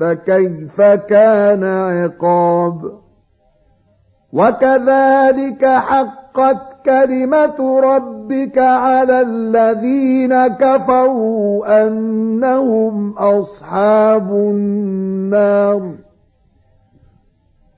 فكيف كان عقاب؟ وكذلك حقت كلمة ربك على الذين كفروا أنهم أصحاب النار.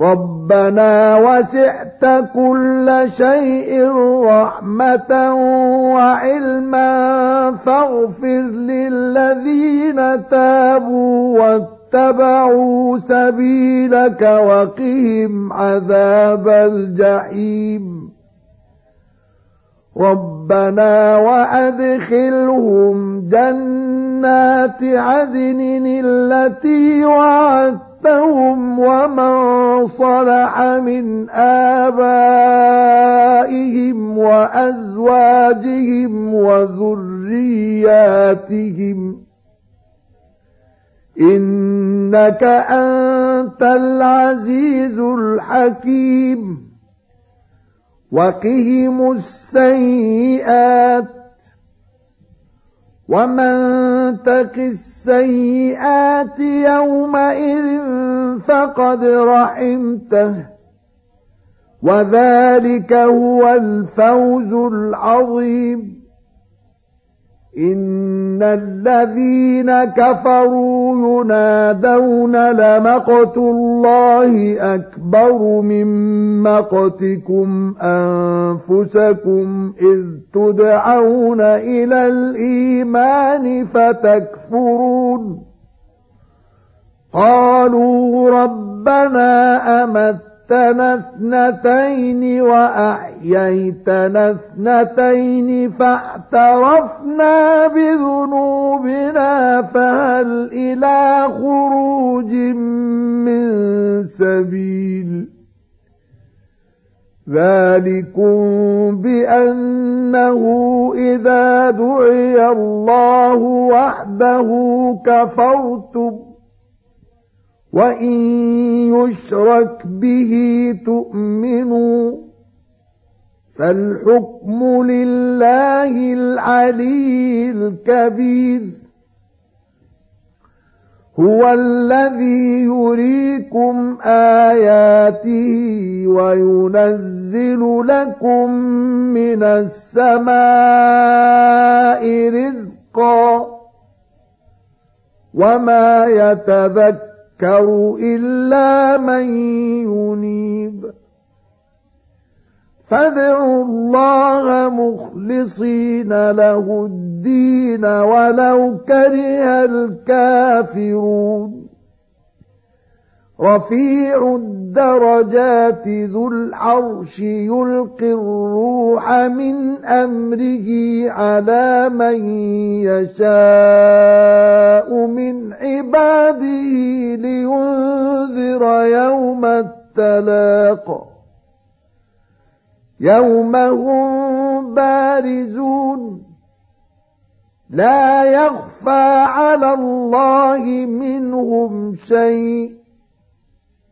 ربنا وسعت كل شيء رحمة وعلما فاغفر للذين تابوا واتبعوا سبيلك وقهم عذاب الجحيم. ربنا وأدخلهم جنات عدن التي وعدت وَأَنذَرْتَهُمْ وَمَن صَلَحَ مِنْ آبَائِهِمْ وَأَزْوَاجِهِمْ وَذُرِّيَّاتِهِمْ. إِنَّكَ أَنتَ الْعَزِيزُ الْحَكِيمُ. وَقِهِمُ السَّيِّئَاتِ. وَمَن تَقِ السيئات يومئذ فقد رحمته وذلك هو الفوز العظيم إن الذين كفروا ينادون لمقت الله أكبر من مقتكم أنفسكم إذ تدعون إلى الإيمان فتكفرون قالوا ربنا أمت أمتنا اثنتين وأحييتنا اثنتين فاعترفنا بذنوبنا فهل إلى خروج من سبيل ذلكم بأنه إذا دعي الله وحده كفرتم وإن يشرك به تؤمنوا فالحكم لله العلي الكبير هو الذي يريكم آياته وينزل لكم من السماء رزقا وما يتذكر يذكر إلا من ينيب. فادعوا الله مخلصين له الدين ولو كره الكافرون. رفيع الدرجات ذو العرش يلقي الروح من أمره على من يشاء من عباده لينذر يوم التلاق. يوم هم بارزون. لا يخفى على الله منهم شيء.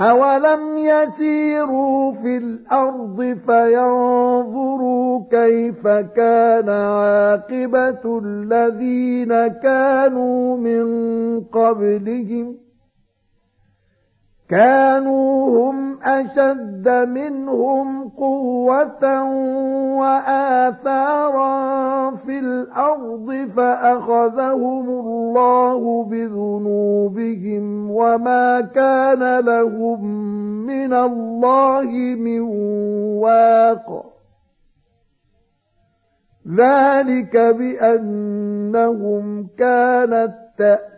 أولم يسيروا في الأرض فينظروا كيف كان عاقبة الذين كانوا من قبلهم كانوا هم أشد منهم قوة وآثارا في الأرض فأخذهم الله بذنوبهم وما كان لهم من الله من واق. ذلك بأنهم كانت تأتي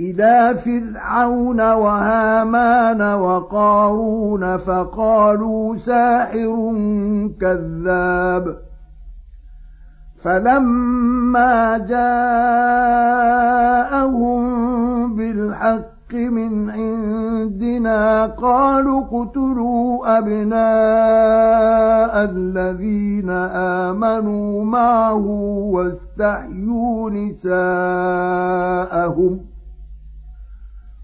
إلى فرعون وهامان وقارون فقالوا ساحر كذاب. فلما جاءهم بالحق من عندنا قالوا اقتلوا أبناء الذين آمنوا معه واستحيوا نساءهم.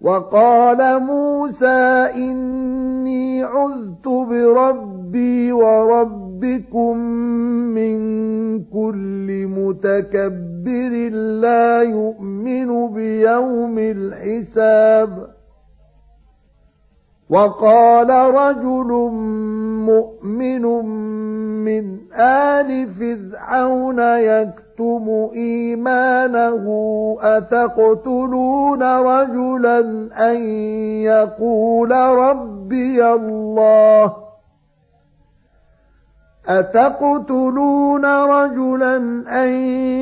وقال موسى إني عذت بربي وربكم من كل متكبر لا يؤمن بيوم الحساب. وقال رجل مؤمن من آل فرعون يكتم إيمانه أتقتلون رجلا أن يقول ربي الله؟ أتقتلون رجلا أن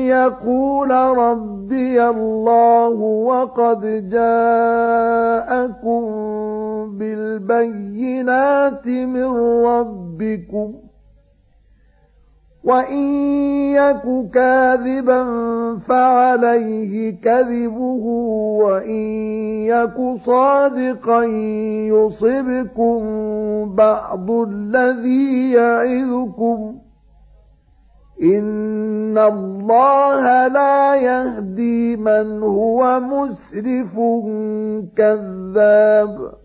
يقول ربي الله وقد جاءكم بالبينات من ربكم وإن يك كاذبا فعليه كذبه وإن يك صادقا يصبكم بعض الذي يعظكم إن الله لا يهدي من هو مسرف كذاب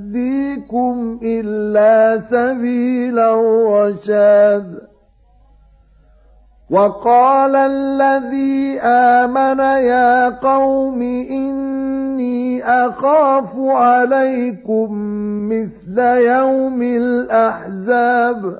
أهديكم إلا سبيل الرشاد وقال الذي آمن يا قوم إني أخاف عليكم مثل يوم الأحزاب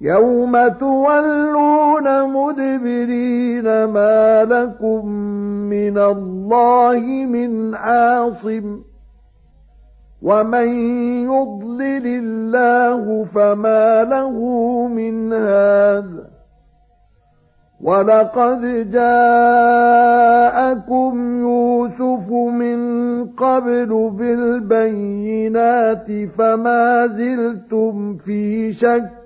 يوم تولون مدبرين ما لكم من الله من عاصم ومن يضلل الله فما له من هاد ولقد جاءكم يوسف من قبل بالبينات فما زلتم في شك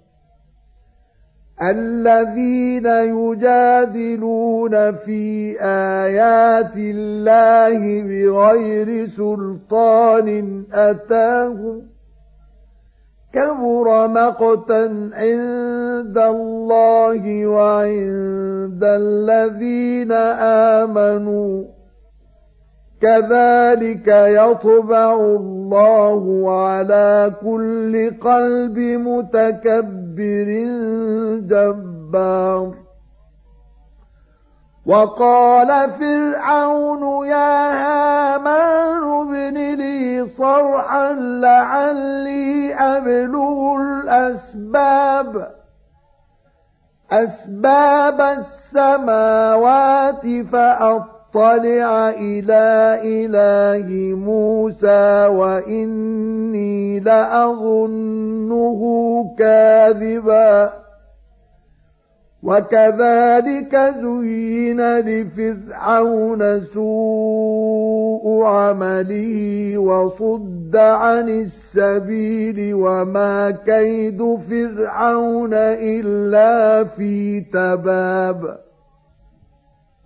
الذين يجادلون في آيات الله بغير سلطان أتاهم كبر مقتا عند الله وعند الذين آمنوا كذلك يطبع الله على كل قلب متكبر جبار. وقال فرعون يا هامان ابن لي صرحا لعلي أبلغ الأسباب. أسباب السماوات فأطلع أطلع إلى إله موسى وإني لأظنه كاذبا. وكذلك زين لفرعون سوء عمله وصد عن السبيل وما كيد فرعون إلا في تباب.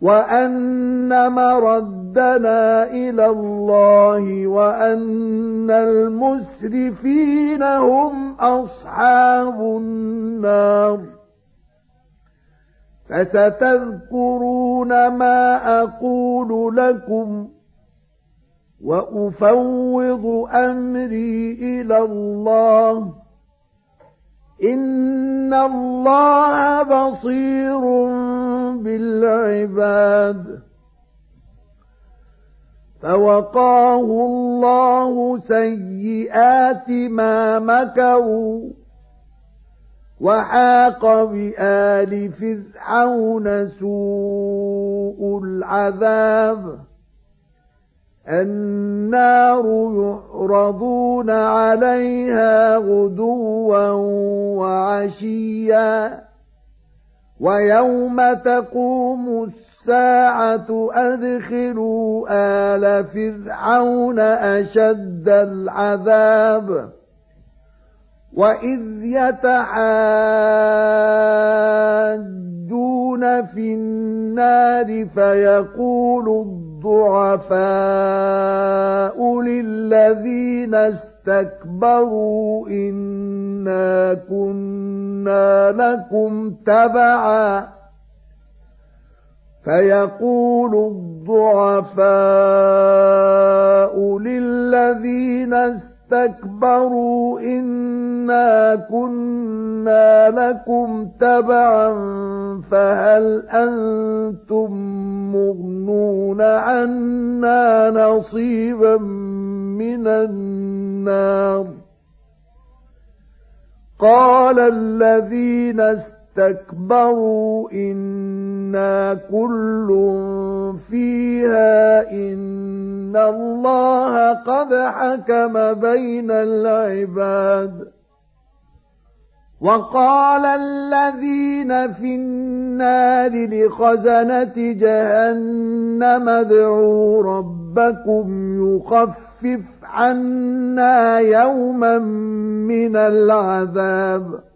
وأن مردنا إلى الله وأن المسرفين هم أصحاب النار. فستذكرون ما أقول لكم وأفوض أمري إلى الله إن الله بصير بالعباد. فوقاه الله سيئات ما مكروا. وحاق بآل فرعون سوء العذاب. النار يعرضون عليها غدوا وعشيا. ويوم تقوم الساعة أدخلوا آل فرعون أشد العذاب. وإذ يتحاجون في النار فيقول الضعفاء للذين استكبروا إنا كنا لكم تبعا. فيقول الضعفاء للذين استكبروا اسْتَكْبَرُوا إِنَّا كُنَّا لَكُمْ تَبَعًا فَهَلْ أَنتُم مُّغْنُونَ عَنَّا نَصِيبًا مِّنَ النَّارِ قَالَ الَّذِينَ اسْتَكْبَرُوا إِنَّا كُلٌّ فِيهَا إِنَّ اللَّهَ قَدْ حَكَمَ بَيْنَ الْعِبَادِ وَقَالَ الَّذِينَ فِي النَّارِ لِخَزَنَةِ جَهَنَّمَ ادْعُوا رَبَّكُمْ يُخَفِّفْ عَنَّا يَوْمًا مِّنَ الْعَذَابِ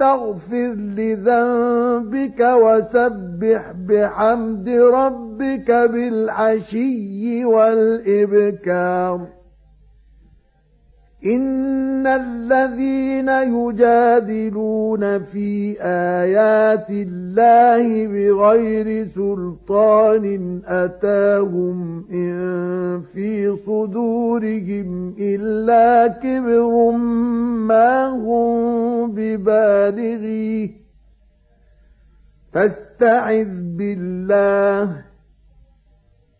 واستغفر لذنبك وسبح بحمد ربك بالعشي والإبكار. إن الذين يجادلون في آيات الله بغير سلطان أتاهم إن في صدورهم إلا كبر ما هم ببالغيه فاستعذ بالله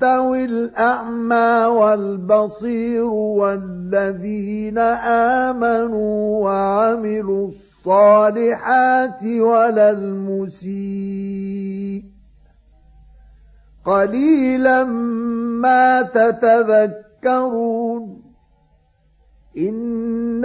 يستوي الأعمى والبصير والذين آمنوا وعملوا الصالحات ولا المسيء. قليلا ما تتذكرون. إن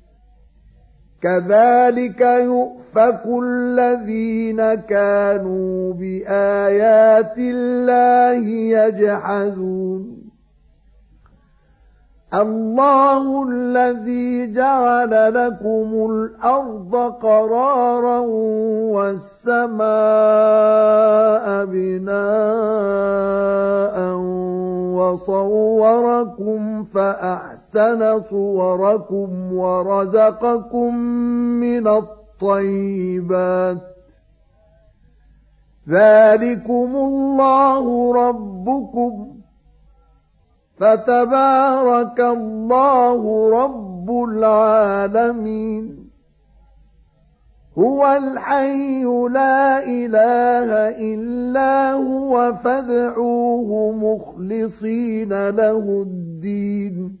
كذلك يؤفك الذين كانوا بآيات الله يجحدون. الله الذي جعل لكم الأرض قرارا والسماء بناء وصوركم فأحسن صوركم ورزقكم من الطيبات. ذلكم الله ربكم. فتبارك الله رب العالمين. هو الحي لا إله إلا هو فادعوه مخلصين له الدين.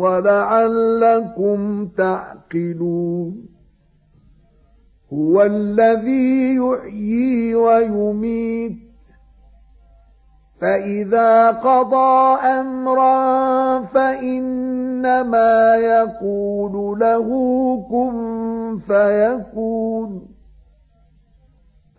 ولعلكم تعقلون هو الذي يحيي ويميت فإذا قضى أمرا فإنما يقول له كن فيكون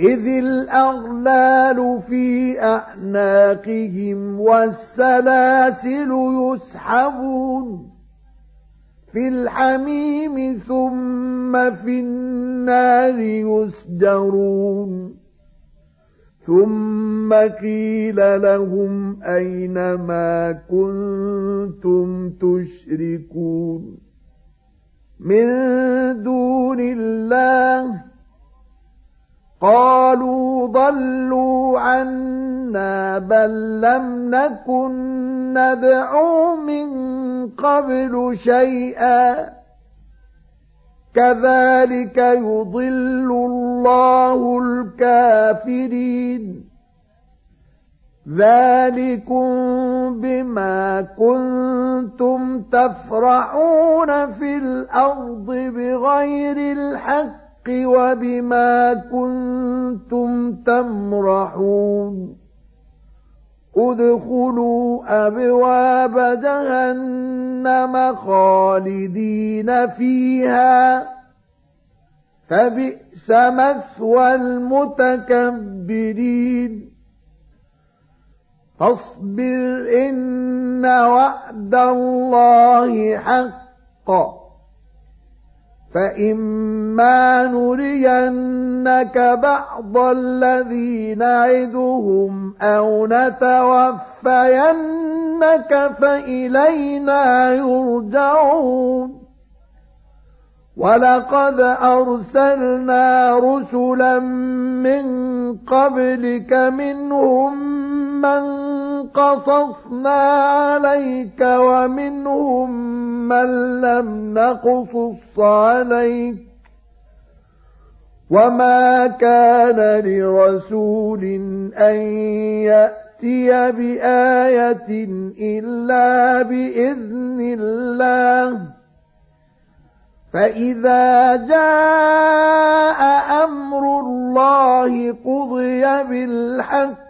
إذ الأغلال في أعناقهم والسلاسل يسحبون في الحميم ثم في النار يسجرون. ثم قيل لهم أين ما كنتم تشركون؟ من دون الله قالوا ضلوا عنا بل لم نكن ندعو من قبل شيئا. كذلك يضل الله الكافرين. ذلكم بما كنتم تفرحون في الأرض بغير الحق. وبما كنتم تمرحون. ادخلوا أبواب جهنم خالدين فيها. فبئس مثوى المتكبرين. فاصبر إن وعد الله حق. فإما نرينك بعض الذي نعدهم أو نتوفينك فإلينا يرجعون ولقد أرسلنا رسلا من قبلك منهم من قصصنا عليك ومنهم من لم نقصص عليك وما كان لرسول أن يأتي بآية إلا بإذن الله فإذا جاء أمر الله قضي بالحق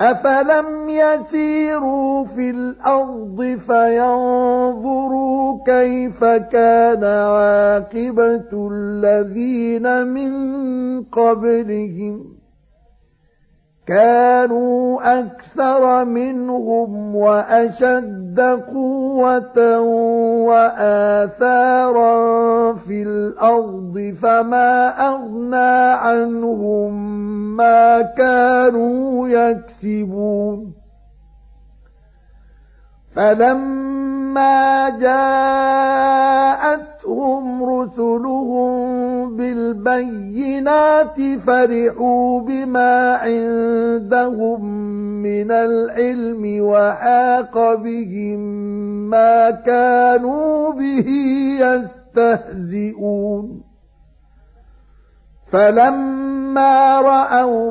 أفلم يسيروا في الأرض فينظروا كيف كان عاقبة الذين من قبلهم كانوا أكثر منهم وأشد قوة وآثارا في الأرض فما أغنى عنهم ما كانوا يكسبون. فلما جاءتهم رسلهم بالبينات فرحوا بما عندهم من العلم وحاق بهم ما كانوا به يستهزئون. فلما رأوا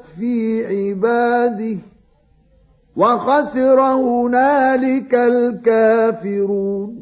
في عباده وخسر هنالك الكافرون.